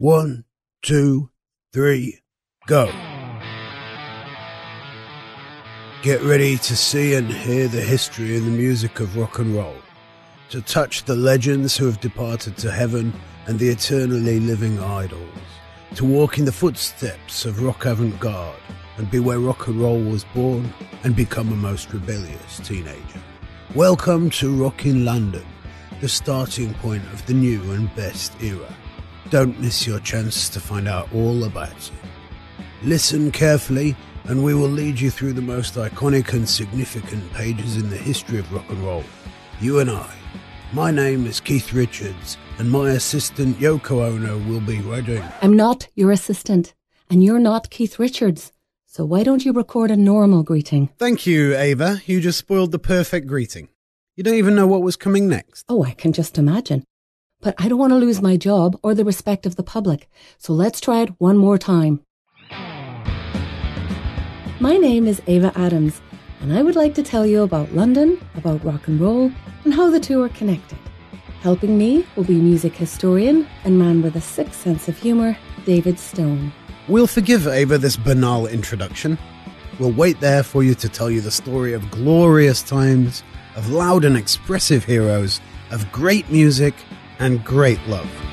One, two, three, go. Get ready to see and hear the history and the music of rock and roll, to touch the legends who have departed to heaven and the eternally living idols, to walk in the footsteps of rock avant garde and be where rock and roll was born and become a most rebellious teenager. Welcome to Rockin' London, the starting point of the new and best era. Don't miss your chance to find out all about it. Listen carefully, and we will lead you through the most iconic and significant pages in the history of rock and roll. You and I. My name is Keith Richards, and my assistant Yoko Ono will be writing. I'm not your assistant, and you're not Keith Richards. So why don't you record a normal greeting? Thank you, Ava. You just spoiled the perfect greeting. You don't even know what was coming next. Oh, I can just imagine. But I don't want to lose my job or the respect of the public, so let's try it one more time. My name is Ava Adams, and I would like to tell you about London, about rock and roll, and how the two are connected. Helping me will be music historian and man with a sick sense of humour, David Stone. We'll forgive Ava this banal introduction. We'll wait there for you to tell you the story of glorious times, of loud and expressive heroes, of great music, and great love.